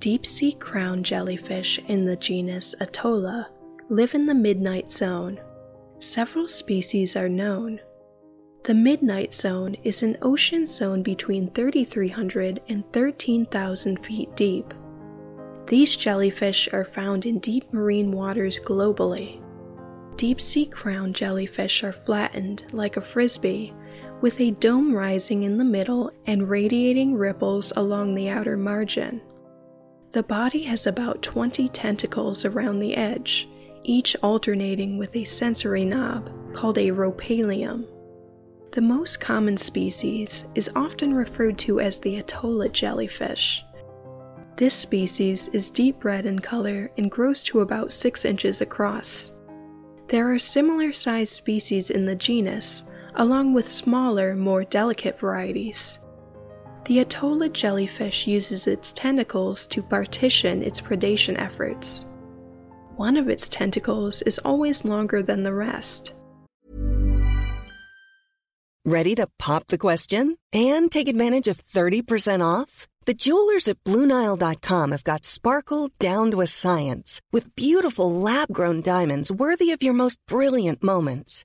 Deep sea crown jellyfish in the genus Atolla live in the midnight zone. Several species are known. The midnight zone is an ocean zone between 3,300 and 13,000 feet deep. These jellyfish are found in deep marine waters globally. Deep sea crown jellyfish are flattened like a frisbee, with a dome rising in the middle and radiating ripples along the outer margin. The body has about 20 tentacles around the edge, each alternating with a sensory knob called a rhopalium. The most common species is often referred to as the Atolla jellyfish. This species is deep red in color and grows to about 6 inches across. There are similar sized species in the genus, along with smaller, more delicate varieties. The Atolla jellyfish uses its tentacles to partition its predation efforts. One of its tentacles is always longer than the rest. Ready to pop the question and take advantage of 30% off? The jewelers at Bluenile.com have got sparkle down to a science with beautiful lab grown diamonds worthy of your most brilliant moments.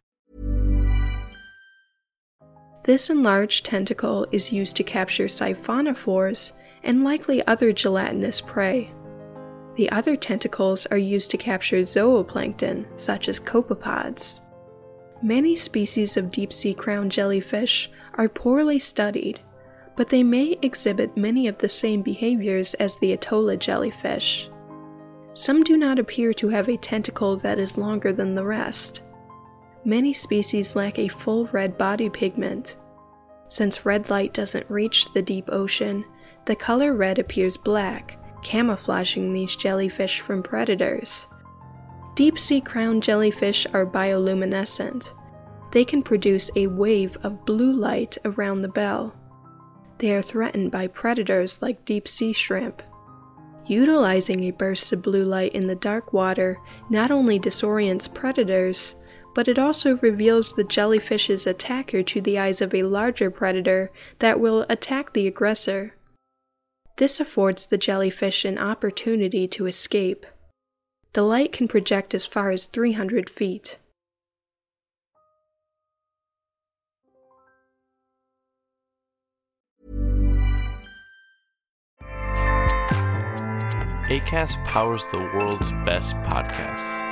This enlarged tentacle is used to capture siphonophores and likely other gelatinous prey. The other tentacles are used to capture zooplankton, such as copepods. Many species of deep sea crown jellyfish are poorly studied, but they may exhibit many of the same behaviors as the Atolla jellyfish. Some do not appear to have a tentacle that is longer than the rest. Many species lack a full red body pigment. Since red light doesn't reach the deep ocean, the color red appears black, camouflaging these jellyfish from predators. Deep sea crown jellyfish are bioluminescent. They can produce a wave of blue light around the bell. They are threatened by predators like deep sea shrimp. Utilizing a burst of blue light in the dark water not only disorients predators, but it also reveals the jellyfish's attacker to the eyes of a larger predator that will attack the aggressor. This affords the jellyfish an opportunity to escape. The light can project as far as 300 feet. ACAST powers the world's best podcasts